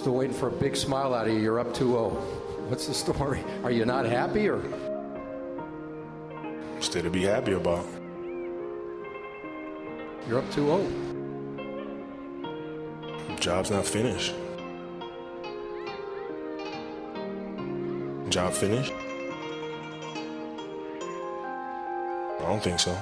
Still waiting for a big smile out of you. You're up 2 0. What's the story? Are you not happy or? Still to be happy about. You're up 2 0. Job's not finished. Job finished? I don't think so.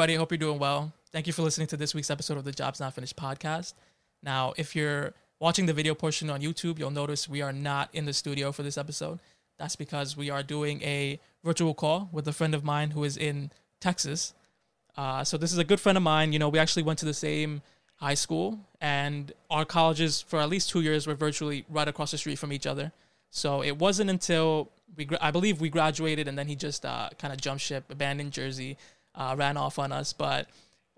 Everybody. Hope you're doing well. Thank you for listening to this week's episode of the Jobs Not Finished podcast. Now, if you're watching the video portion on YouTube, you'll notice we are not in the studio for this episode. That's because we are doing a virtual call with a friend of mine who is in Texas. Uh, so, this is a good friend of mine. You know, we actually went to the same high school, and our colleges for at least two years were virtually right across the street from each other. So, it wasn't until we, I believe we graduated, and then he just uh, kind of jumped ship, abandoned Jersey uh, ran off on us. But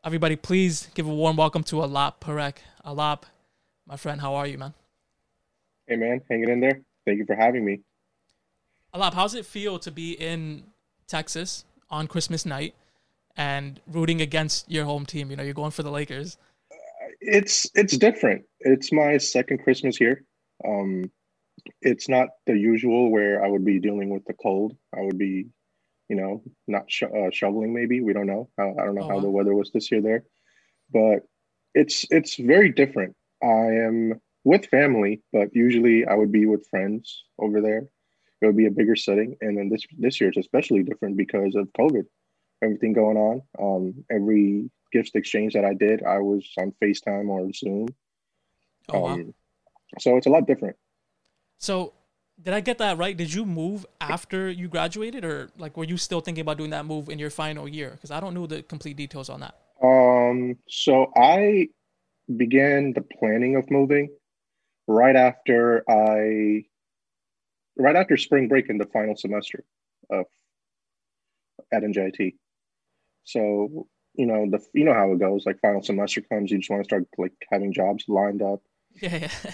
everybody, please give a warm welcome to Alap Parekh. Alap, my friend, how are you, man? Hey, man, hanging in there. Thank you for having me. Alap, how's it feel to be in Texas on Christmas night and rooting against your home team? You know, you're going for the Lakers. It's it's different. It's my second Christmas here. Um, it's not the usual where I would be dealing with the cold. I would be you know, not sh- uh, shoveling. Maybe we don't know. How, I don't know oh, how the weather was this year there, but it's it's very different. I am with family, but usually I would be with friends over there. It would be a bigger setting, and then this this year it's especially different because of COVID, everything going on. Um, every gift exchange that I did, I was on FaceTime or Zoom. Oh, um, wow. So it's a lot different. So did I get that right? Did you move after you graduated, or like were you still thinking about doing that move in your final year? Because I don't know the complete details on that. Um, so I began the planning of moving right after I, right after spring break in the final semester of at NJIT. So you know the you know how it goes. Like final semester comes, you just want to start like having jobs lined up. Yeah. yeah.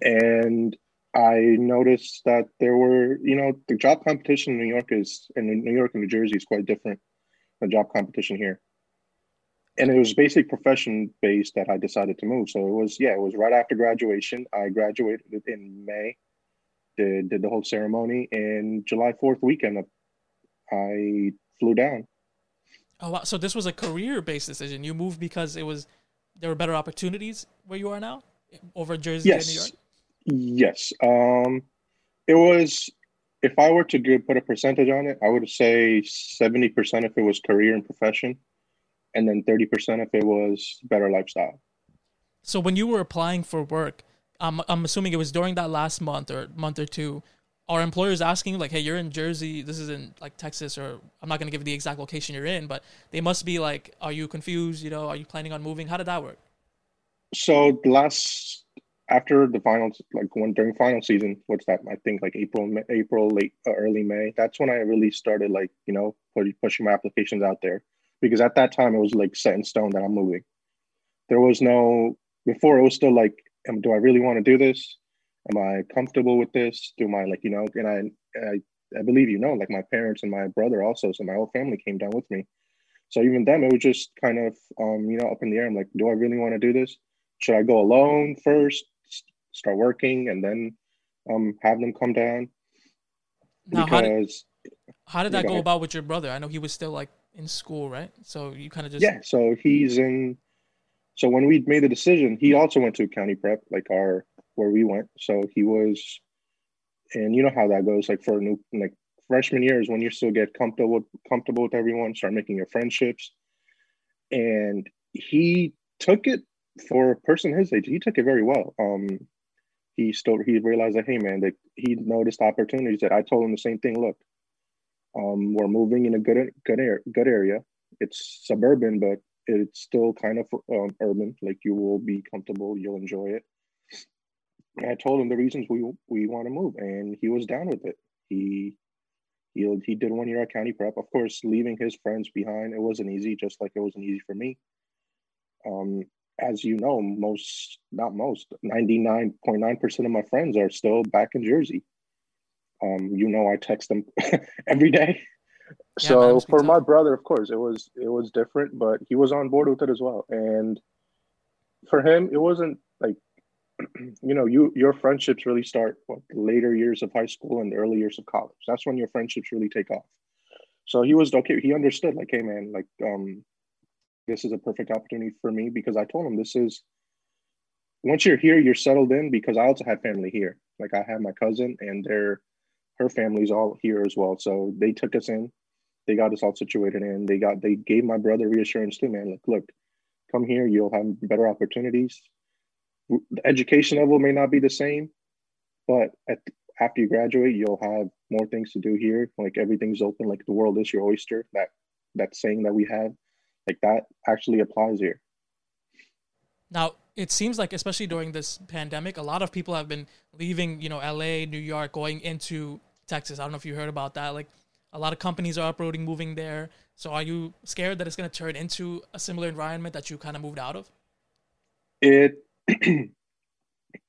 and I noticed that there were, you know, the job competition in New York is, and in New York and New Jersey is quite different than job competition here. And it was basically profession based that I decided to move. So it was, yeah, it was right after graduation. I graduated in May, did, did the whole ceremony, and July 4th weekend, uh, I flew down. Oh, wow. So this was a career based decision. You moved because it was, there were better opportunities where you are now over Jersey yes. and New York? Yes. Um, it was, if I were to do, put a percentage on it, I would say 70% if it was career and profession, and then 30% if it was better lifestyle. So when you were applying for work, I'm, I'm assuming it was during that last month or month or two, are employers asking you like, hey, you're in Jersey, this is in like Texas, or I'm not going to give the exact location you're in, but they must be like, are you confused? You know, are you planning on moving? How did that work? So the last after the finals, like when during final season, what's that? I think like April, April, late, uh, early May. That's when I really started like you know pushing my applications out there because at that time it was like set in stone that I'm moving. There was no before. It was still like, do I really want to do this? Am I comfortable with this? Do my like you know? And I, I, I believe you know, like my parents and my brother also. So my whole family came down with me. So even then, it was just kind of um, you know up in the air. I'm like, do I really want to do this? Should I go alone first? Start working and then um, have them come down. Now, because, how did, how did that go, go about with your brother? I know he was still like in school, right? So you kind of just yeah. So he's in. So when we made the decision, he also went to county prep, like our where we went. So he was, and you know how that goes. Like for a new like freshman year is when you still get comfortable comfortable with everyone, start making your friendships, and he took it for a person his age. He took it very well. Um, he still he realized that hey man that he noticed opportunities that I told him the same thing. Look, um, we're moving in a good good air, good area. It's suburban, but it's still kind of um, urban. Like you will be comfortable, you'll enjoy it. And I told him the reasons we we want to move, and he was down with it. He he he did one year at county prep. Of course, leaving his friends behind, it wasn't easy. Just like it wasn't easy for me. Um, as you know, most, not most, 99.9% of my friends are still back in Jersey. Um, you know, I text them every day. Yeah, so man, it must be for my brother, of course, it was it was different, but he was on board with it as well. And for him, it wasn't like you know, you your friendships really start what later years of high school and early years of college. That's when your friendships really take off. So he was okay. He understood, like, hey man, like um, this is a perfect opportunity for me because I told him this is once you're here, you're settled in because I also had family here. Like I have my cousin and their her family's all here as well. So they took us in, they got us all situated in. They got they gave my brother reassurance too, man. Like, look, come here, you'll have better opportunities. The education level may not be the same, but at, after you graduate, you'll have more things to do here. Like everything's open, like the world is your oyster. That that saying that we have, like that actually applies here. Now, it seems like, especially during this pandemic, a lot of people have been leaving, you know, LA, New York, going into Texas. I don't know if you heard about that. Like, a lot of companies are uprooting, moving there. So, are you scared that it's going to turn into a similar environment that you kind of moved out of? It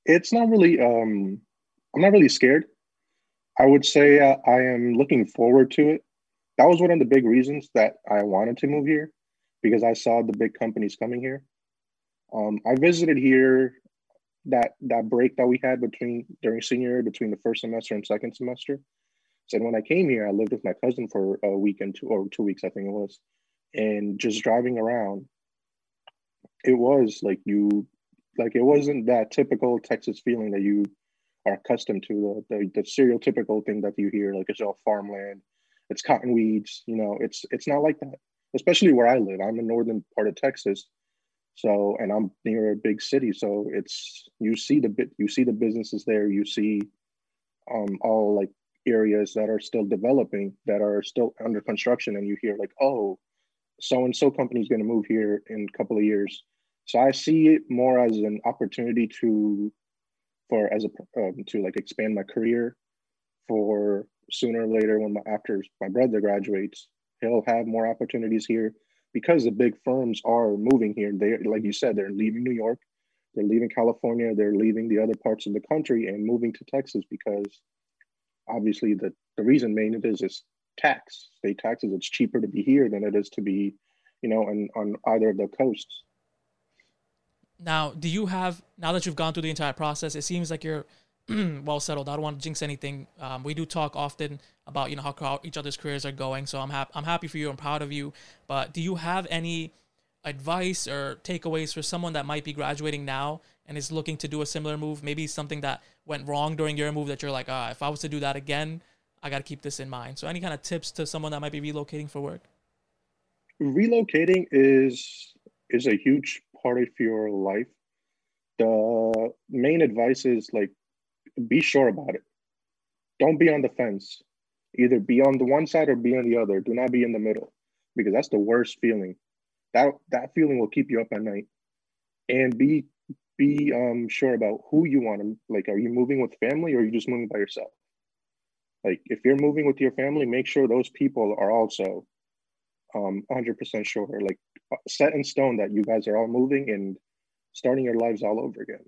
it's not really. Um, I'm not really scared. I would say uh, I am looking forward to it. That was one of the big reasons that I wanted to move here because I saw the big companies coming here. Um, I visited here that that break that we had between during senior year between the first semester and second semester. So when I came here, I lived with my cousin for a week and two or two weeks, I think it was, and just driving around, it was like you, like it wasn't that typical Texas feeling that you are accustomed to the the, the stereotypical thing that you hear, like it's all farmland, it's cotton weeds, you know, it's it's not like that. Especially where I live, I'm in northern part of Texas, so, and I'm near a big city, so it's you see the bit you see the businesses there, you see um all like areas that are still developing that are still under construction, and you hear like, oh, so and so company is going to move here in a couple of years. So I see it more as an opportunity to for as a um, to like expand my career for sooner or later when my after my brother graduates, he'll have more opportunities here because the big firms are moving here. They, like you said, they're leaving New York, they're leaving California, they're leaving the other parts of the country and moving to Texas because obviously the, the reason main it is is tax, state taxes. It's cheaper to be here than it is to be, you know, on, on either of the coasts. Now, do you have, now that you've gone through the entire process, it seems like you're well settled. I don't want to jinx anything. Um, we do talk often about you know how, how each other's careers are going. So I'm happy. I'm happy for you. I'm proud of you. But do you have any advice or takeaways for someone that might be graduating now and is looking to do a similar move? Maybe something that went wrong during your move that you're like, ah, if I was to do that again, I got to keep this in mind. So any kind of tips to someone that might be relocating for work? Relocating is is a huge part of your life. The main advice is like be sure about it. Don't be on the fence. Either be on the one side or be on the other. Do not be in the middle because that's the worst feeling. That that feeling will keep you up at night. And be be um sure about who you want to like are you moving with family or are you just moving by yourself? Like if you're moving with your family, make sure those people are also um 100% sure like set in stone that you guys are all moving and starting your lives all over again.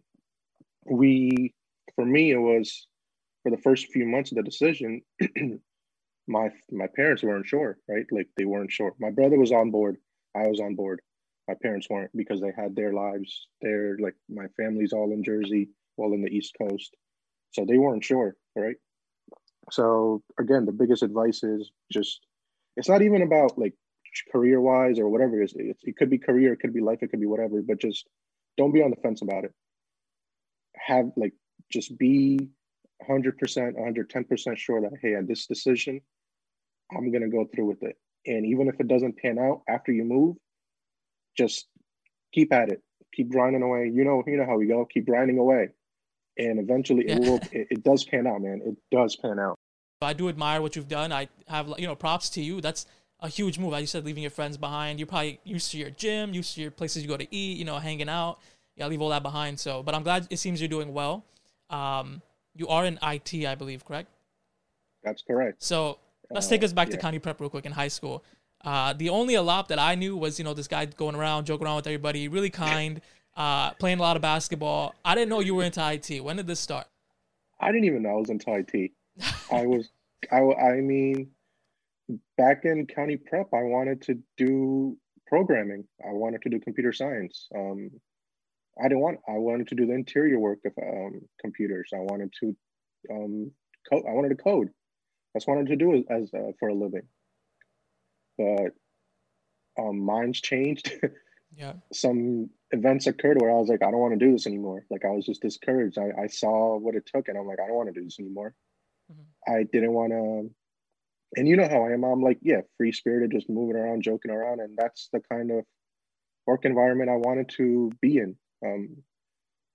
We for me, it was for the first few months of the decision. my my parents weren't sure, right? Like they weren't sure. My brother was on board. I was on board. My parents weren't because they had their lives. They're like my family's all in Jersey, all in the East Coast, so they weren't sure, right? So again, the biggest advice is just it's not even about like career wise or whatever it is. It, it could be career, it could be life, it could be whatever, but just don't be on the fence about it. Have like just be 100%, 110% sure that, hey, at this decision, I'm going to go through with it. And even if it doesn't pan out after you move, just keep at it. Keep grinding away. You know, you know how we go. Keep grinding away. And eventually Yeah. it will, it, it does pan out, man. It does pan out. I do admire what you've done. I have, you know, props to you. That's a huge move. As you said, leaving your friends behind. You're probably used to your gym, used to your places you go to eat, you know, hanging out. Yeah, leave all that behind. So, but I'm glad it seems you're doing well. Um, you are in IT, I believe, correct? That's correct. So let's Uh, take us back to yeah. County Prep real quick in high school. Uh, the only Alap that I knew was, you know, this guy going around, joking around with everybody, really kind, uh, playing a lot of basketball. I didn't know you were into IT. When did this start? I didn't even know I was into IT. I was, I, I mean, back in county prep, I wanted to do programming. I wanted to do computer science. Um, I didn't want. I wanted to do the interior work of um, computers. I wanted to um, code. I wanted to code. That's what I wanted to do as uh, for a living. But um, minds changed. Yeah. Some events occurred where I was like, I don't want to do this anymore. Like I was just discouraged. I, I saw what it took, and I'm like, I don't want to do this anymore. Mhm. I didn't want to. And you know how I am. I'm like, yeah, free spirited, just moving around, joking around, and that's the kind of work environment I wanted to be in. Um,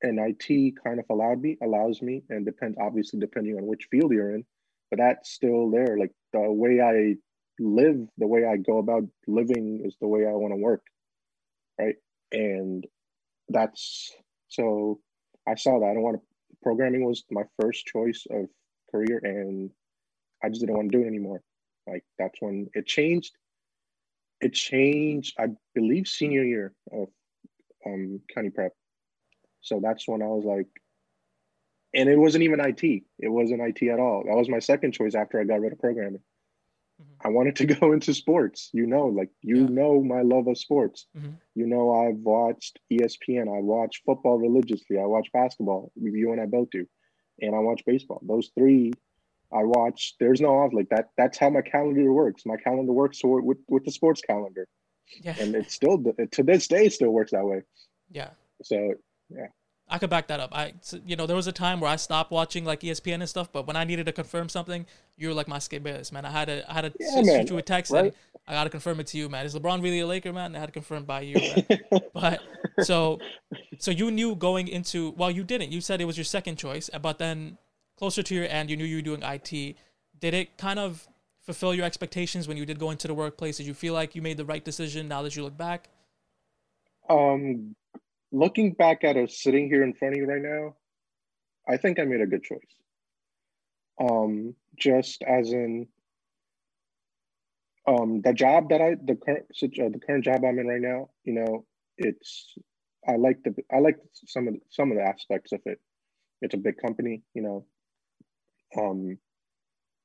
and IT kind of allowed me, allows me, and depends obviously depending on which field you're in, but that's still there. Like the way I live, the way I go about living is the way I want to work, right? And that's so I saw that I don't want to. Programming was my first choice of career, and I just didn't want to do it anymore. Like that's when it changed. It changed, I believe, senior year of um, county prep. So that's when I was like, and it wasn't even IT. It wasn't IT at all. That was my second choice after I got rid of programming. Mhm. I wanted to go into sports. You know, like you Yeah. know my love of sports. Mhm. You know, I've watched ESPN. I watch football religiously. I watch basketball. You and I both do, and I watch baseball. Those three, I watch. There's no off like that. That's how my calendar works. My calendar works with, with the sports calendar, Yeah. and it still to this day still works that way. yeah. So yeah. I could back that up. I, you know, there was a time where I stopped watching like ESPN and stuff, but when I needed to confirm something, you were like my skip basis, man. I had to, I had to Yeah, shoot you a text right? and I got to confirm it to you, man. Is LeBron really a Laker, man? I had to confirm by you. but so, so you knew going into, well, you didn't. You said it was your second choice, but then closer to your end, you knew you were doing IT. Did it kind of fulfill your expectations when you did go into the workplace? Did you feel like you made the right decision now that you look back? Um, looking back at us sitting here in front of you right now, I think I made a good choice. Um, just as in, um, the job that I the current uh, the current job I'm in right now, you know, it's I like the I like some of the, some of the aspects of it. It's a big company, you know. Um,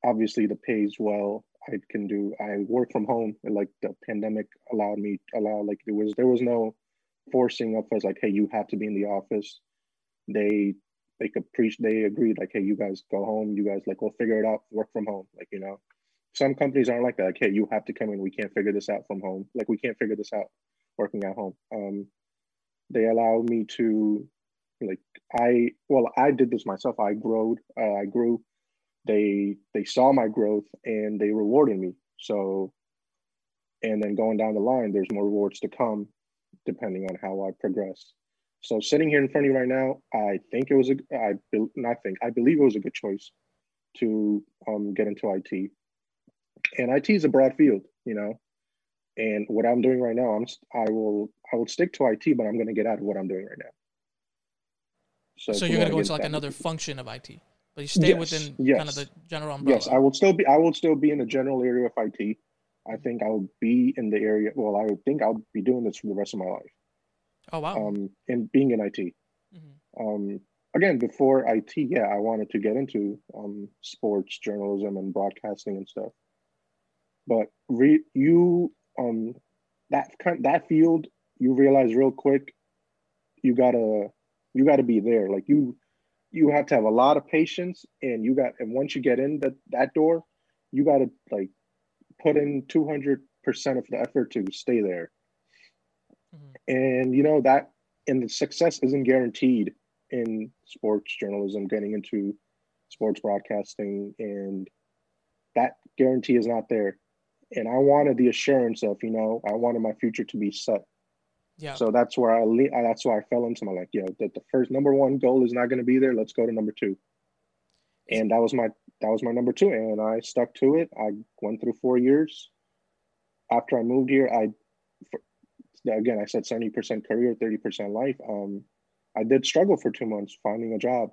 obviously the pays well. I can do. I work from home. And like the pandemic allowed me allow like there was there was no forcing of us like hey you have to be in the office. They they could preach. They agreed like hey you guys go home. You guys like we'll figure it out. Work from home. Like you know, some companies aren't like that. Like hey you have to come in. We can't figure this out from home. Like we can't figure this out working at home. Um, they allow me to like I well I did this myself. I growed. Uh, I grew they they saw my growth and they rewarded me. So and then going down the line there's more rewards to come depending on how i progress. So sitting here in front of you right now i think it was a i not think i believe it was a good choice to um, get into it and it is a broad field you know and what i'm doing right now i'm I will i will stick to it but i'm going to get out of what i'm doing right now. So, to you're gonna go I into like another function of IT, but you stay Yes, within yes. kind of the general umbrella. Yes, I will still be. I will still be in the general area of IT. I think I'll be in the area. Well, I would think I'll be doing this for the rest of my life. oh wow. Um, and being in IT. Mhm. Um, again, before IT, yeah, I wanted to get into um sports journalism and broadcasting and stuff. But re- you um that kind that field, you realize real quick, you gotta you gotta be there. Like you you have to have a lot of patience and you got and once you get in that that door you got to like put in 200% of the effort to stay there Mhm. and you know that and the success isn't guaranteed in sports journalism getting into sports broadcasting and that guarantee is not there and i wanted the assurance of you know i wanted my future to be set yeah. so that's where I le- that's why I fell into my like, yo, that the first number one goal is not going to be there. Let's go to number two. And that was my that was my number two, and I stuck to it. I went through four years. After I moved here, I for, again I said seventy percent career, thirty percent life. Um, I did struggle for two months finding a job.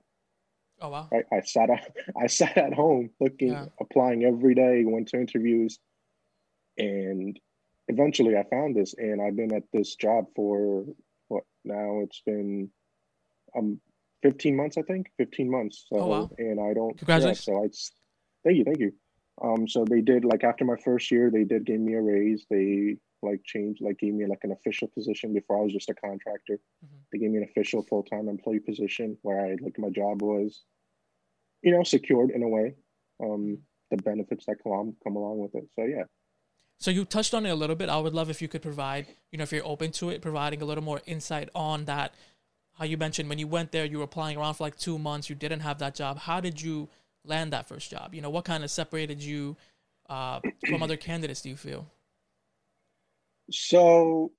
oh wow. Right, I sat at, I sat at home looking, Yeah. applying every day, went to interviews, and eventually I found this, and I've been at this job for what now? It's been um 15 months, I think, 15 months. So, Oh, wow. and I don't. yeah, Congratulations. so it's thank you, thank you. Um, so they did like after my first year, they did give me a raise. They like changed, like gave me like an official position before I was just a contractor. Mhm. They gave me an official full time employee position where I like my job was, you know, secured in a way. Um, the benefits that come come along with it. So yeah. So you touched on it a little bit. I would love if you could provide, you know, if you're open to it, providing a little more insight on that. How you mentioned when you went there, you were applying around for like two months. You didn't have that job. How did you land that first job? You know, what kind of separated you uh, from other candidates? Do you feel? So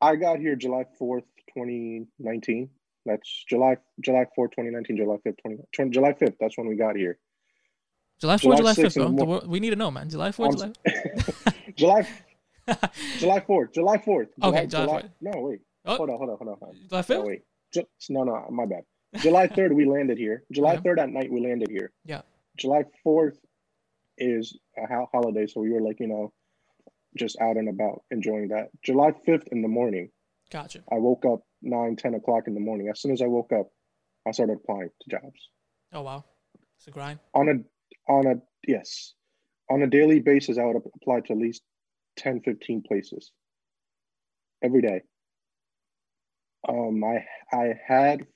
I got here July 4th, 2019. That's July July 4th, 2019, July 5th, 20, 20 July 5th. That's when we got here. July 4th, July July 5th, 6th The more- we need to know, man. July 4th, July. July July 4th. July 4th. Okay, July 4th. No, wait. Oh. Hold on, hold on, hold on. Hold on. July No, 5th? wait. Ju- no, no, my bad. July 3rd, we landed here. July uh-huh. Okay. 3rd at night, we landed here. Yeah. July 4th is a ho- holiday, so we were like, you know, just out and about enjoying that. July 5th in the morning, Gotcha. I woke up 9, 10 o'clock in the morning. As soon as I woke up, I started applying to jobs. Oh, wow. It's a grind. On a, on a, yes, on a daily basis, I would apply to at least 10, 15 places every day. Um, I, I had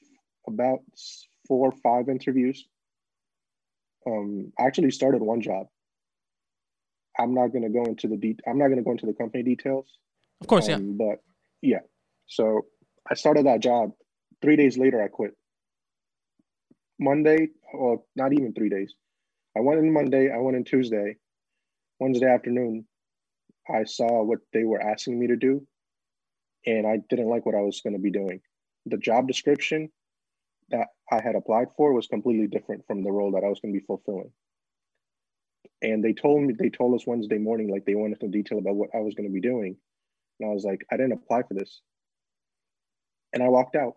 about four or five interviews. Um, I actually started one job. I'm not going to go into the de- I'm not going to go into the company details. Of course, yeah. Um, But yeah, so I started that job. Three days later, I quit. Monday, or not even three days. I went in Monday. I went in Tuesday. Wednesday afternoon, I saw what they were asking me to do, and I didn't like what I was going to be doing. The job description that I had applied for was completely different from the role that I was going to be fulfilling. And they told me, they told us Wednesday morning, like they went into detail about what I was going to be doing. And I was like, I didn't apply for this. And I walked out.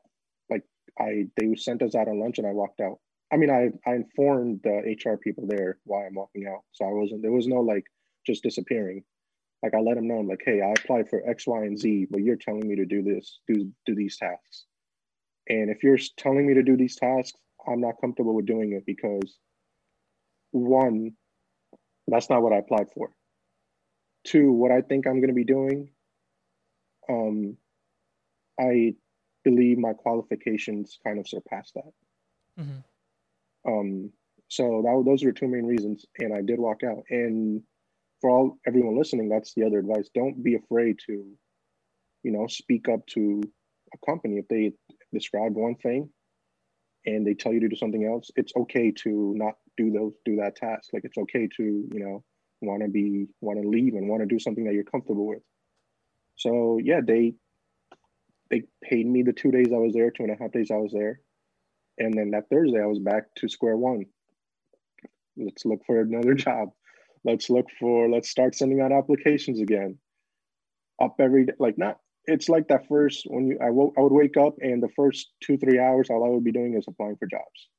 Like I, they sent us out on lunch, and I walked out. I mean, I I informed the HR people there why I'm walking out. So I wasn't. There was no like just disappearing. Like I let them know, I'm like, hey, I applied for X, Y, and Z, but you're telling me to do this, do do these tasks. And if you're telling me to do these tasks, I'm not comfortable with doing it because one, that's not what I applied for. Two, what I think I'm going to be doing, um, I believe my qualifications kind of surpass that. hmm Um, so that those were two main reasons, and I did walk out. And for all everyone listening, that's the other advice: don't be afraid to, you know, speak up to a company if they describe one thing and they tell you to do something else. It's okay to not do those do that task. Like it's okay to you know want to be want to leave and want to do something that you're comfortable with. So yeah, they they paid me the two days I was there, two and a half days I was there. And then that Thursday, I was back to square one. Let's look for another job. Let's look for, let's start sending out applications again. Up every day, like not, it's like that first, when you, I, wo- I would wake up and the first two, three hours, all I would be doing is applying for jobs.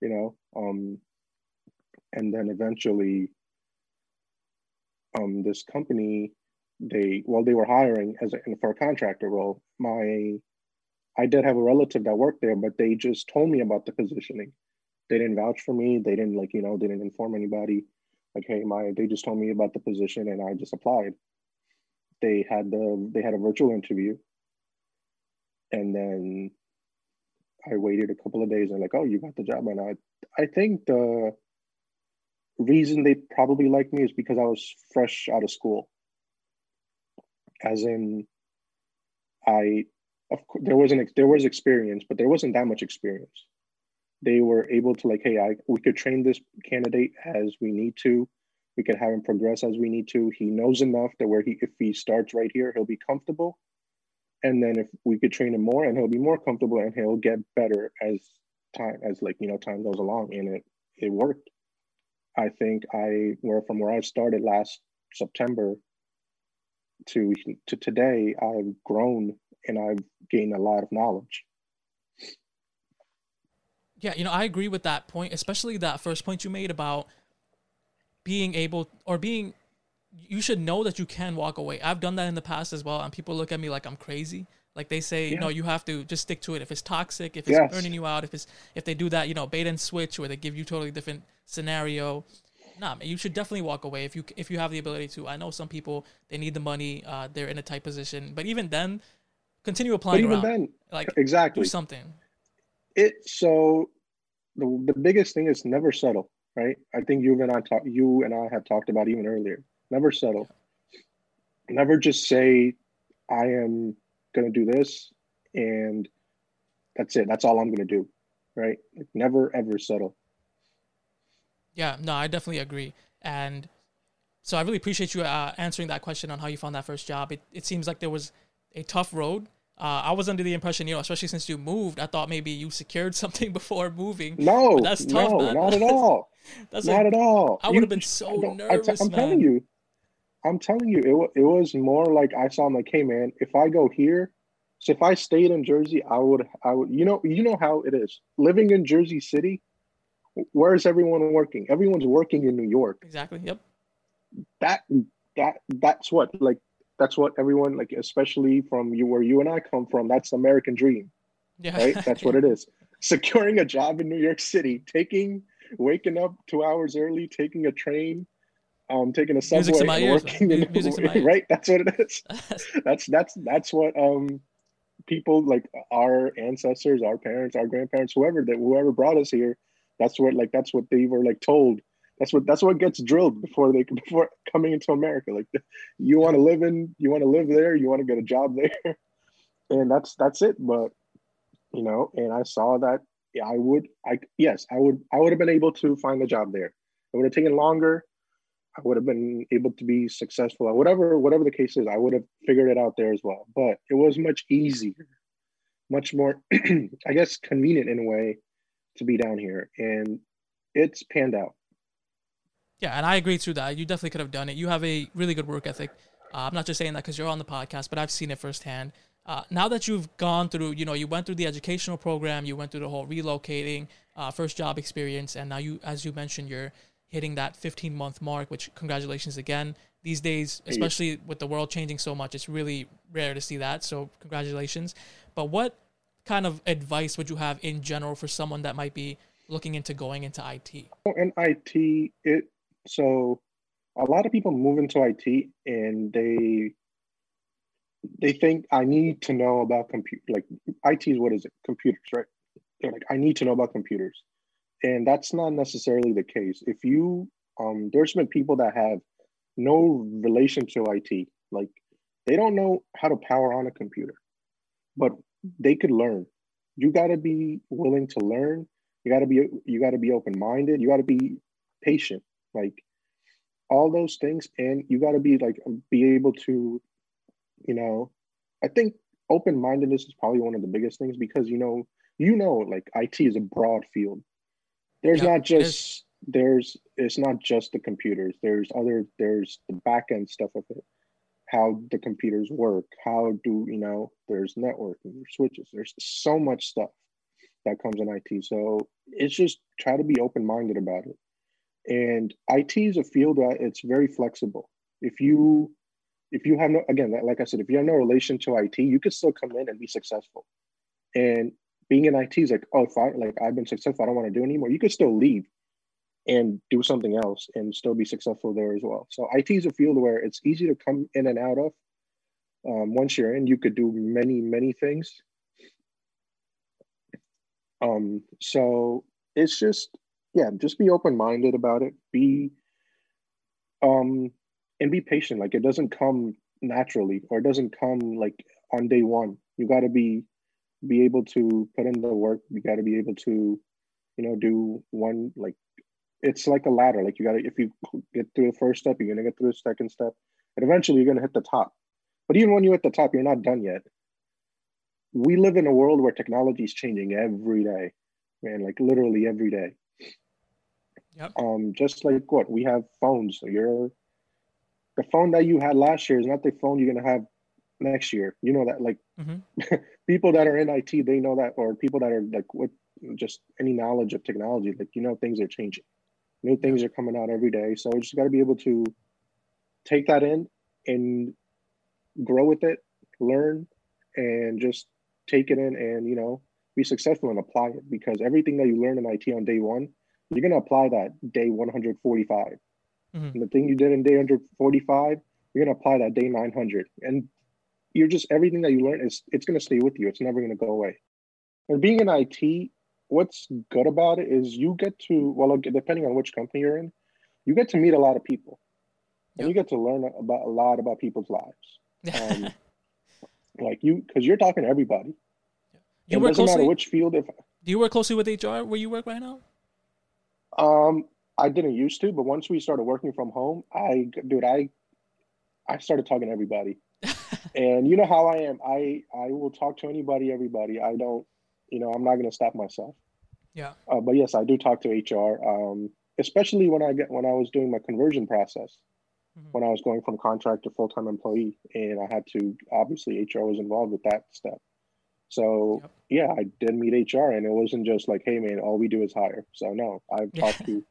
You know, um, and then eventually, um, this company, they, well, they were hiring as a, for a contractor role. My I did have a relative that worked there, but they just told me about the positioning. They didn't vouch for me. They didn't like, you know, they didn't inform anybody. Like, hey, my they just told me about the position and I just applied. They had the they had a virtual interview. And then I waited a couple of days and like, oh, you got the job. And I I think the reason they probably liked me is because I was fresh out of school. As in I of course there wasn't there was experience, but there wasn't that much experience. They were able to like, hey, I we could train this candidate as we need to. We could have him progress as we need to. He knows enough that where he if he starts right here, he'll be comfortable. And then if we could train him more and he'll be more comfortable and he'll get better as time as like you know time goes along and it it worked. I think I where from where I started last September to to today, I've grown and I've gained a lot of knowledge. Yeah, you know, I agree with that point, especially that first point you made about being able or being you should know that you can walk away. I've done that in the past as well, and people look at me like I'm crazy. Like they say, Yeah. no, you have to just stick to it. If it's toxic, if it's Yes. burning you out, if it's if they do that, you know, bait and switch, where they give you totally different scenario, nah, man, you should definitely walk away if you if you have the ability to. I know some people they need the money, uh, they're in a tight position, but even then, continue But applying even around. then, like exactly. do something. it so the the biggest thing is never settle, right? I think you and I talk you and I have talked about even earlier. Never settle. Never just say I am gonna do this and that's it. That's all I'm gonna do. Right? Like never ever settle. Yeah, no, I definitely agree. And so I really appreciate you uh, answering that question on how you found that first job. It, it seems like there was a tough road. Uh, I was under the impression, you know, especially since you moved, I thought maybe you secured something before moving. No, But that's tough, no, man. not at all. That's not a, at all. I would have been so nervous. I nervous, am man. telling you, I'm telling you, it, it was more like I saw. I'm like, hey man, if I go here, so if I stayed in Jersey, I would, I would, you know, you know how it is living in Jersey City. Where is everyone working? Everyone's working in New York. exactly. Yep. That, that, that's what like. That's what everyone like, especially from you where you and I come from. That's the American dream Yeah. right? That's what it is. Securing a job in New York City, taking, waking up two hours early, taking a train, um, taking a subway, Music's in my and ears, working in- Music's in my ears. right? That's what it is. That's that's that's what um people like our ancestors, our parents, our grandparents, whoever that whoever brought us here. That's what like that's what they were like told. That's what that's what gets drilled before they before coming into America. Like you want to live in, you want to live there, you want to get a job there, and that's that's it. But you know, and I saw that I would, I yes, I would, I would have been able to find a job there. It would have taken longer. I would have been able to be successful. Whatever, whatever the case is, I would have figured it out there as well. But it was much easier, much more, I guess, convenient in a way to be down here, and it's panned out. Yeah, and I agree to that. You definitely could have done it. You have a really good work ethic. Uh, I'm not just saying that because you're on the podcast, but I've seen it firsthand. Uh, now that you've gone through, you know, you went through the educational program, you went through the whole relocating, uh, first job experience, and now you, as you mentioned, you're hitting that 15 month mark. Which congratulations again. These days, especially with the world changing so much, it's really rare to see that. So congratulations. But what kind of advice would you have in general for someone that might be looking into going into IT? in IT, it so a lot of people move into IT and they they think I need to know about compute like IT is what is it? Computers, right? They're like, I need to know about computers. And that's not necessarily the case. If you um there's been people that have no relation to IT, like they don't know how to power on a computer, but they could learn. You gotta be willing to learn you got to be you got to be open minded you got to be patient like all those things. And you got to be like be able to you know i think open mindedness is probably one of the biggest things because you know you know like it is a broad field. There's Yeah, not it just there's it's not just the computers. There's other there's the back end stuff of it. How the computers work how do you know there's networking there's switches there's so much stuff that comes in IT. So it's just try to be open minded about it. And IT is a field that it's very flexible. If you if you have no again, like I said, if you have no relation to IT, you could still come in and be successful. And being in IT is like, oh, if I like I've been successful, I don't want to do anymore. You could still leave and do something else and still be successful there as well. So IT is a field where it's easy to come in and out of. Um, once you're in, you could do many, many things. Um, so it's just, yeah, just be open minded about it. Be, um, and be patient. Like it doesn't come naturally, or it doesn't come like on day one. You got to be, be able to put in the work. You got to be able to, you know, do one like, it's like a ladder. Like you got to, if you get through the first step, you're gonna get through the second step, and eventually you're gonna hit the top. But even when you're at the top, you're not done yet we live in a world where technology is changing every day, man, like literally every day. Yep. Um, just like what we have phones. So you're the phone that you had last year is not the phone you're gonna have next year. You know that, like Mhm. people that are in IT, they know that, or people that are like with just any knowledge of technology, like you know things are changing. New things are coming out every day. So you just got to be able to take that in and grow with it, learn, and just take it in and you know be successful and apply it because everything that you learn in IT on day one you're gonna apply that day 145. Mhm. And the thing you did in day 145, you're gonna apply that day 900, and you're just everything that you learn is it's gonna stay with you. It's never gonna go away. And being in IT, what's good about it is you get to well, depending on which company you're in, you get to meet a lot of people, and Yep. you get to learn about a lot about people's lives. Um, like you, because you're talking to everybody. you it work doesn't matter which field. If Do you work closely with HR where you work right now? Um, I didn't used to, but once we started working from home, I, dude, I, I started talking to everybody, and you know how I am. I I will talk to anybody, everybody. I don't, you know, I'm not gonna stop myself. Yeah. Uh, but yes, I do talk to HR, um, especially when I get when I was doing my conversion process, Mhm. when I was going from contract to full time employee, and I had to obviously HR was involved with that step. So Yep. Yeah, I did meet HR, and it wasn't just like, hey man, all we do is hire. So no, I've talked to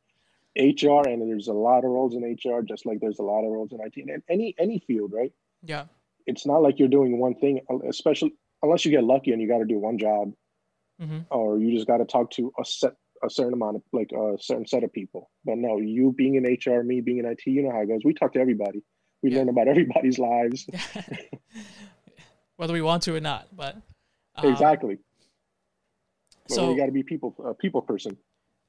HR, and there's a lot of roles in HR, just like there's a lot of roles in IT, and any any field, right? Yeah. It's not like you're doing one thing, especially unless you get lucky and you got to do one job, hmm or you just got to talk to a set a certain amount of like a certain set of people. But no, you being in HR, me being in IT, you know how it goes. We talk to everybody. We Yeah. learn about everybody's lives. Whether we want to or not, but um, exactly. But So we got to be people a people person.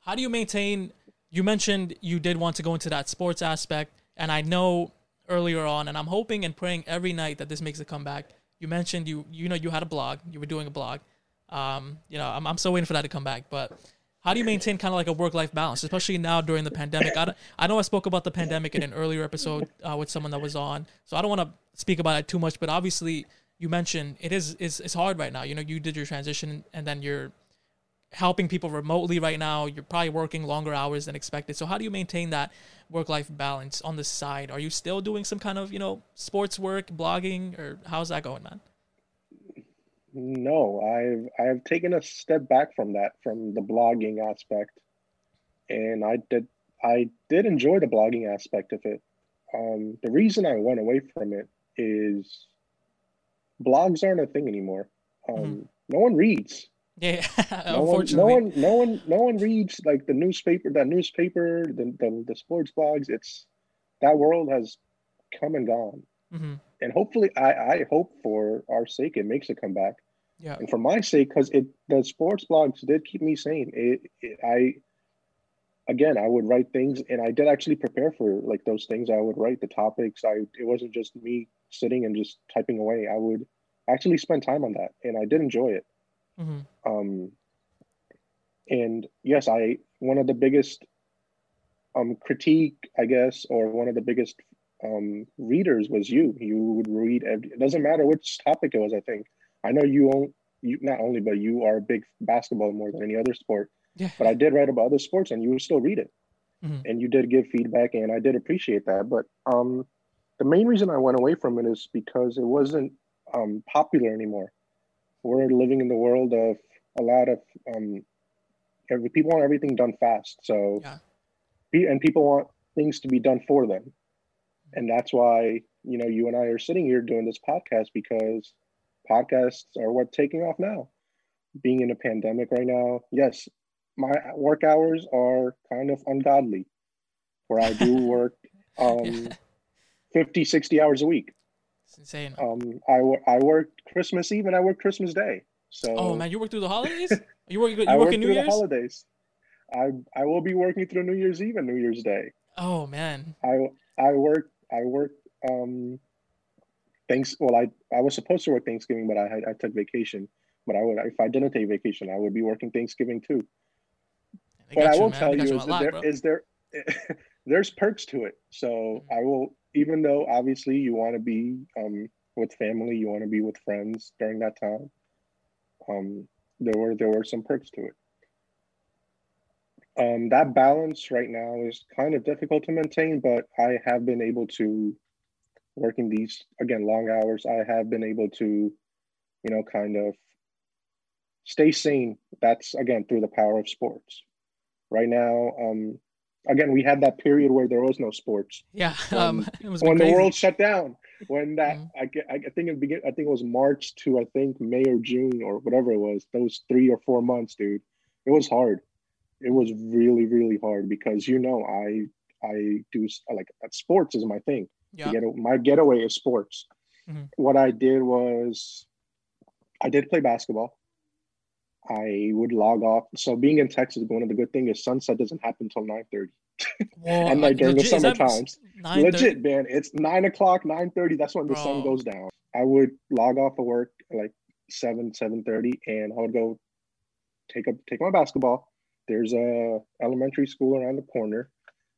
how do you maintain you mentioned you did want to go into that sports aspect and i know earlier on and i'm hoping and praying every night that this makes a comeback you mentioned you you know you had a blog you were doing a blog um you know i'm, I'm still waiting for that to come back but how do you maintain kind of like a work-life balance especially now during the pandemic I, don't- I know i spoke about the pandemic in an earlier episode uh, with someone that was on so i don't want to speak about it too much but obviously you mentioned it is is it's hard right now you know you did your transition and then you're helping people remotely right now. You're probably working longer hours than expected. So how do you maintain that work life balance on the side? Are you still doing some kind of, you know, sports work, blogging, or how's that going, man? No, I've I've taken a step back from that, from the blogging aspect, and I did I did enjoy the blogging aspect of it. Um, the reason I went away from it is blogs aren't a thing anymore. Um, Mhm. No one reads. Yeah, No one, no unfortunately. one, no one, no one reads like the newspaper. That newspaper, the, the the sports blogs. It's that world has come and gone. hmm And hopefully, I I hope for our sake it makes a comeback Yeah. and for my sake because it the sports blogs did keep me sane it, it i again i would write things and i did actually prepare for like those things. I would write the topics. I it wasn't just me sitting and just typing away. I would actually spend time on that and i did enjoy it. Hmm um and yes i one of the biggest um critique i guess or one of the biggest um readers was you. You would read every, it doesn't matter which topic it was i think. I know you own you not only but you are a big basketball more than any other sport Yeah. but i did write about other sports and you would still read it Mhm. and you did give feedback and i did appreciate that but um the main reason i went away from it is because it wasn't um popular anymore we're living in the world of a lot of um every people want everything done fast so Yeah. and people want things to be done for them and that's why you know you and i are sitting here doing this podcast because podcasts are what taking off now being in a pandemic right now yes my work hours are kind of ungodly where i do work um Yeah. 50 60 hours a week It's insane. um i, I worked christmas eve and i work christmas day so oh man, you work through the holidays? You work? You I work work New through Year's? the holidays. I I will be working through New Year's Eve and New Year's Day. Oh man. I I work I work um thanks well I I was supposed to work Thanksgiving but I had I took vacation. But I would if I didn't take vacation I would be working Thanksgiving too. They What I will tell you you is lot, there there there's perks to it. So Mm-hmm. I will even though obviously you want to be um with family, you want to be with friends during that time. Um there were there were some perks to it. Um that balance right now is kind of difficult to maintain, but I have been able to working these again long hours, I have been able to, you know, kind of stay sane. That's again through the power of sports. Right now, um, again, we had that period where there was no sports Yeah. when- Um, it was when the world shut down. When that, Mhm. I, I think it begin. I think it was March to I think May or June or whatever it was. Those three or four months, dude, it was hard. It was really, really hard because you know I I do like sports is my thing. Yeah. Get, my getaway is sports. Mhm. What I did was I did play basketball. I would log off. So being in Texas, one of the good thing is sunset doesn't happen until nine thirty. Whoa, and, like, during the legit- is summer times. 9:30? Legit, man. It's nine o'clock, nine thirty. That's when the sun goes down. I would log off of work like seven, seven thirty, and I would go take up take my basketball. There's a elementary school around the corner,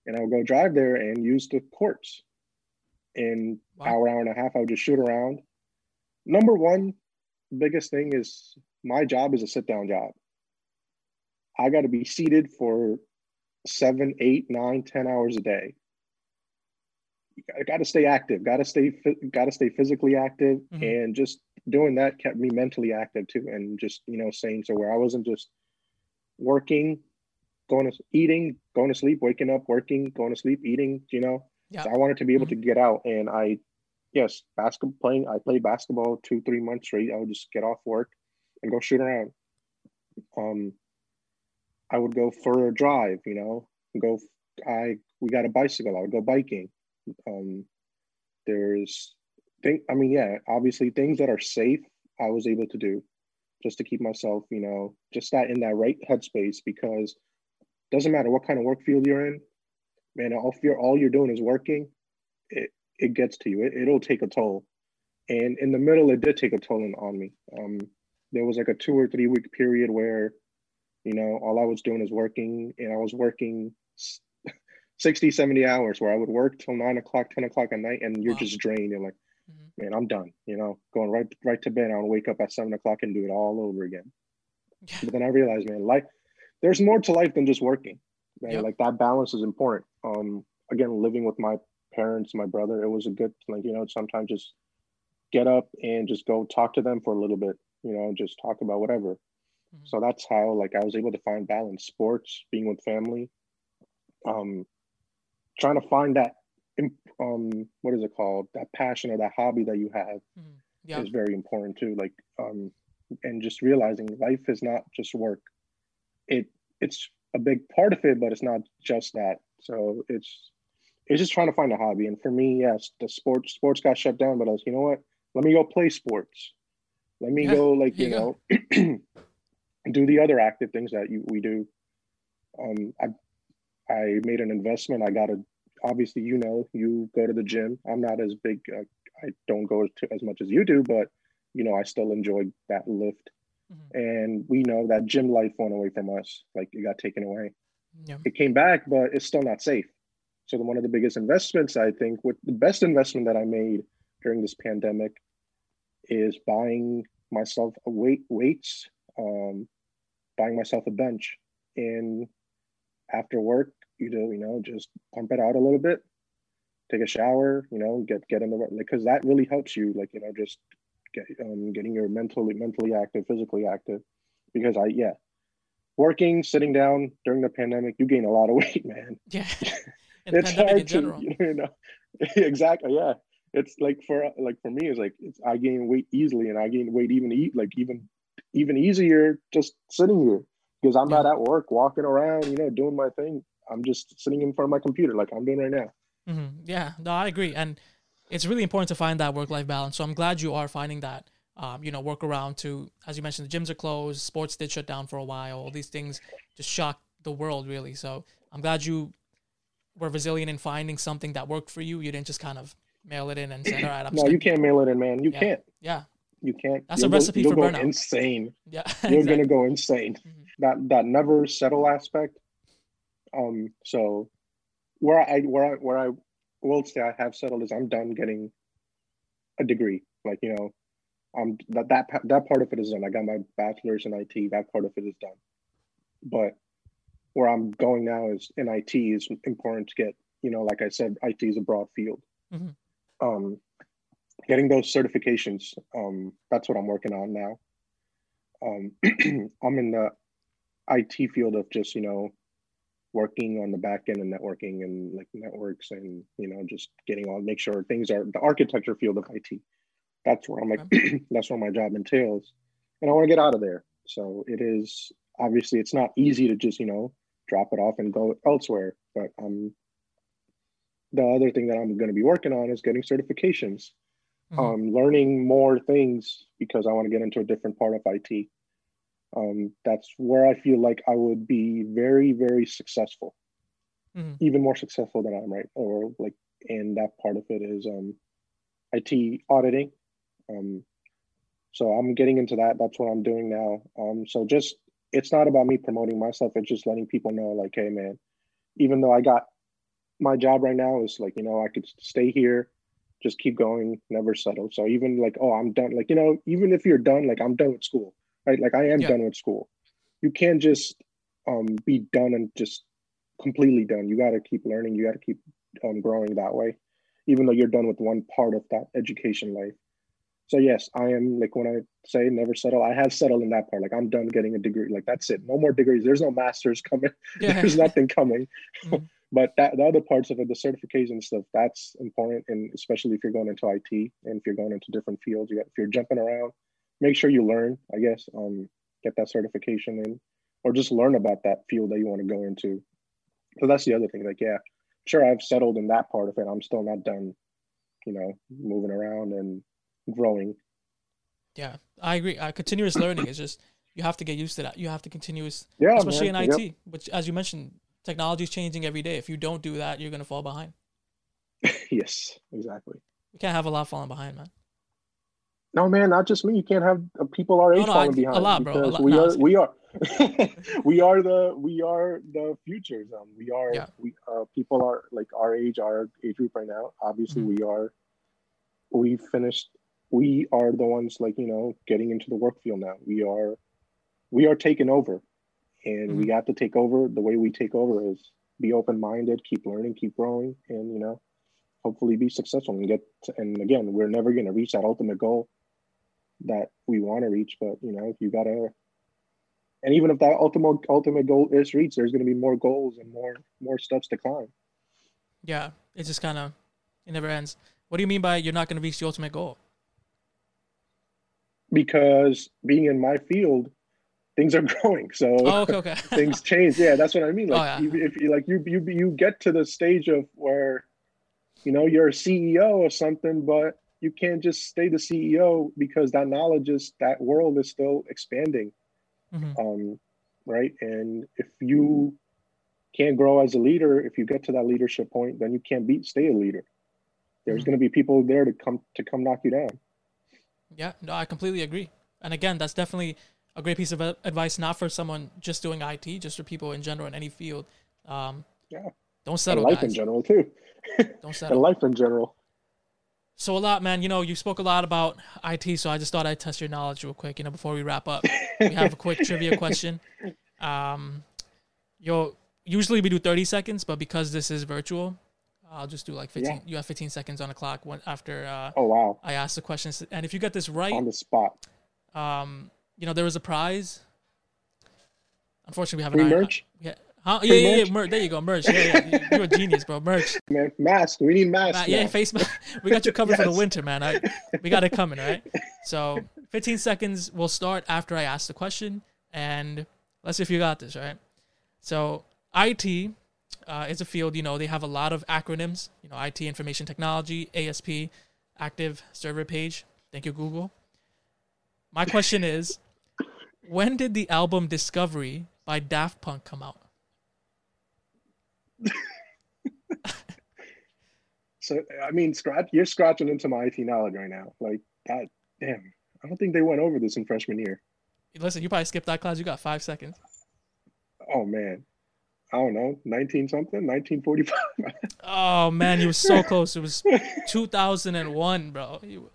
and I would go drive there and use the courts. In Wow. hour, hour and a half, I would just shoot around. Number one, biggest thing is my job is a sit down job. I got to be seated for seven, eight, nine, ten hours a day. I got to stay active. Got to stay. Got to stay physically active, Mhm. and just doing that kept me mentally active too. And just you know, saying so where I wasn't just working, going to eating, going to sleep, waking up, working, going to sleep, eating. You know, Yeah. so I wanted to be able to get out, and I, yes, basketball playing. I played basketball two, three months straight. I would just get off work and go shoot around. Um, I would go for a drive. You know, go. I we got a bicycle. I would go biking. Um, there's thing. I mean, yeah, obviously things that are safe. I was able to do just to keep myself, you know, just that in that right headspace because doesn't matter what kind of work field you're in, man. If you're all you're doing is working, it it gets to you. It, it'll take a toll, and in the middle, it did take a toll on, on me. Um, there was like a two or three week period where, you know, all I was doing is working, and I was working s- 60, 70 hours where I would work till nine o'clock, 10 o'clock at night, and you're Wow. just drained. You're like, Mhm. man, I'm done. You know, going right right to bed. I'll wake up at seven o'clock and do it all over again. Yeah. But then I realized, man, life there's more to life than just working. Man, Yep. like that balance is important. Um, again, living with my parents, my brother, it was a good like you know sometimes just get up and just go talk to them for a little bit. You know, just talk about whatever. Mhm. So that's how like I was able to find balance. Sports, being with family, um, trying to find that um what is it called that passion or that hobby that you have Mhm. Yeah. is very important too like um and just realizing life is not just work it it's a big part of it but it's not just that so it's it's just trying to find a hobby and for me yes the sports sports got shut down but i was you know what let me go play sports let me Yeah, go like you know do the other active things that you we do. Um i i made an investment. I got a obviously you know you go to the gym. I'm not as big uh, i don't go to as much as you do but you know i still enjoy that lift. Mhm. and we know that gym life went away from us. Like it got taken away. Yeah. it came back but it's still not safe. So the, one of the biggest investments i think with the best investment that i made during this pandemic is buying myself a weight weights um buying myself a bench and after work you do you know just pump it out a little bit take a shower you know get get in the like because that really helps you like you know just get um, getting your mentally mentally active physically active because i yeah working sitting down during the pandemic you gain a lot of weight man Yeah. It's hard in to general. you know exactly yeah it's like for like for me it's like it's, i gain weight easily and i gain weight even eat like even even easier just sitting here because i'm not at work walking around you know doing my thing i'm just sitting in front of my computer like i'm doing right now hmm Yeah, no, I agree, and it's really important to find that work-life balance. So I'm glad you are finding that. Um, you know, work around to, as you mentioned, the gyms are closed, sports did shut down for a while. All these things just shocked the world, really. So I'm glad you were resilient in finding something that worked for you. You didn't just kind of mail it in and say, "All right, I'm no you can't mail it in man you Yeah. can't yeah, you can't That's a You'll go- recipe you'll for go burnout. insane yeah." you're exactly. gonna go insane. Mhm. That that never settle aspect. Um, so where I where I where I will say I have settled is I'm done getting a degree. Like you know, um that that that part of it is done. I got my bachelor's in IT. That part of it is done. But where I'm going now is in IT is important to get. You know, like I said, IT is a broad field. Mhm. Um, getting those certifications. Um, that's what I'm working on now um, I'm in the IT field of just you know working on the back end and networking and like networks and you know just getting all make sure things are the architecture field of IT. That's where I'm like that's where my job entails, and I want to get out of there. So it is obviously it's not easy to just you know drop it off and go elsewhere. But um, the other thing that I'm going to be working on is getting certifications, Mhm. um, learning more things because I want to get into a different part of IT. Um, that's where I feel like I would be very, very successful, Mhm. even more successful than I am right. Or like, and that part of it is um, IT auditing. Um, so I'm getting into that. That's what I'm doing now. Um, so just it's not about me promoting myself. It's just letting people know, like, hey, man, even though I got my job right now is like, you know, I could stay here, just keep going, never settle. So even like, oh, I'm done. Like, you know, even if you're done, like I'm done with school, right? Like I am Yeah. done with school. You can't just um, be done and just completely done. You got to keep learning. You got to keep um, growing that way, even though you're done with one part of that education life. So yes, I am like when I say never settle, I have settled in that part. Like I'm done getting a degree. Like that's it. No more degrees. There's no masters coming. Yeah. There's nothing coming. Mhm. But that the other parts of it, the certification stuff, that's important. And especially if you're going into IT and if you're going into different fields, you got, if you're jumping around, make sure you learn. I guess um, get that certification in, or just learn about that field that you want to go into. So that's the other thing. Like, yeah, sure, I've settled in that part of it. I'm still not done, you know, moving around and growing. Yeah, I agree. Uh, continuous learning is just you have to get used to that. You have to continuous, Yeah, especially man. in IT, Yep. which, as you mentioned, technology is changing every day. If you don't do that, you're gonna fall behind. yes, exactly. You can't have a lot falling behind, man. No, man, not just me. You can't have uh, people our age no, I- falling a behind. lot, bro, a lot. We No, are, we are, we are the, we are the futures. Um, we are, Yeah. we, uh, people are like our age, our age group right now. Obviously, Mhm. we are. We finished. We are the ones like you know getting into the work field now. We are, we are taking over, and Mm-hmm. we got to take over. The way we take over is be open minded, keep learning, keep growing, and you know, hopefully be successful and get. To, and again, we're never going to reach that ultimate goal that we want to reach, but you know, if you gotta. And even if that ultimate ultimate goal is reached, there's going to be more goals and more more steps to climb. Yeah, it just kind of it never ends. What do you mean by you're not gonna reach the ultimate goal? Because being in my field, things are growing, so Oh, okay, okay. things change. Yeah, that's what I mean. Oh, Like yeah. if you like you you you get to the stage of where, you know, you're a CEO or something, but you can't just stay the CEO because that knowledge is that world is still expanding. Mhm. um, right? And if you can't grow as a leader, if you get to that leadership point, then you can't be stay a leader. There's Mhm. going to be people there to come to come knock you down. Yeah, no, I completely agree. And again, that's definitely a great piece of advice, not for someone just doing IT, just for people in general in any field. Um, Yeah. Don't And settle, life guys. in general too. Don't And settle. life in general. So a lot, man. You know, you spoke a lot about IT, so I just thought I'd test your knowledge real quick. You know, before we wrap up, we have a quick trivia question. Um, yo, usually we do thirty seconds, but because this is virtual, I'll just do like fifteen. Yeah. You have fifteen seconds on the clock when, after uh, Oh wow, I ask the questions, and if you get this right, on the spot. um, you know, there was a prize. Unfortunately, we have Free merch, Yeah, huh? Yeah, yeah, yeah, merch? There you go, merch. Yeah, yeah. You- You're a genius, bro. Merch. man. Mask. We need masks. Ma- yeah, face mask. We got you covered for the winter, man. I, we got it coming, right? So, 15 seconds We'll start after I ask the question, and let's see if you got this, right? So, IT uh, is a field, you know, they have a lot of acronyms, you know, IT, information technology, ASP, active server page. Thank you, Google. My question is when did the album Discovery by Daft Punk come out? So I mean, scratch. You're scratching into my IT knowledge right now. Like that. Damn. I don't think they went over this in freshman year. Listen, you probably skipped that class. You got five seconds. Oh man. I don't know. 19 something. 1945. Oh man, you were so close. It was 2001, bro. You,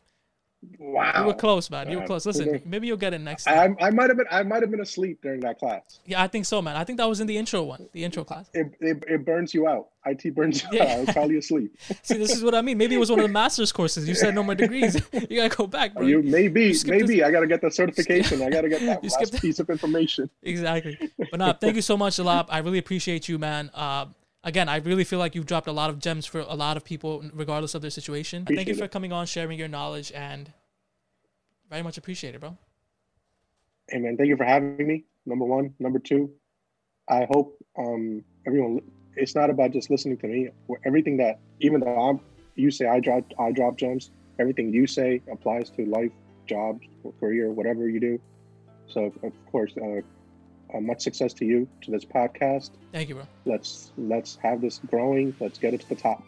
wow. you were close, man. You were close. Listen, maybe you'll get it next time. I, I might have been I might have been asleep during that class. Yeah, I think so, man. I think that was in the intro one, the intro class. It, it, it burns you out. IT burns you Yeah. out. I was probably asleep. See, this is what I mean. Maybe it was one of the master's courses. You said no more degrees. you gotta go back, bro. You maybe skipped maybe I gotta get the certification. I gotta get that You last piece of information. exactly. But nah, thank you so much, Alap. I really appreciate you, man. Uh, again, I really feel like you've dropped a lot of gems for a lot of people, regardless of their situation. thank you Appreciate for coming on, sharing your knowledge, and very much appreciate it, bro. Hey man, thank you for having me. Number one, number two. I hope um, everyone. It's not about just listening to me. Everything that, even though I'm, you say I drop, I drop gems. Everything you say applies to life, jobs, career, whatever you do. So, of course, uh, uh, much success to you to this podcast. Thank you, bro. Let's let's have this growing. Let's get it to the top.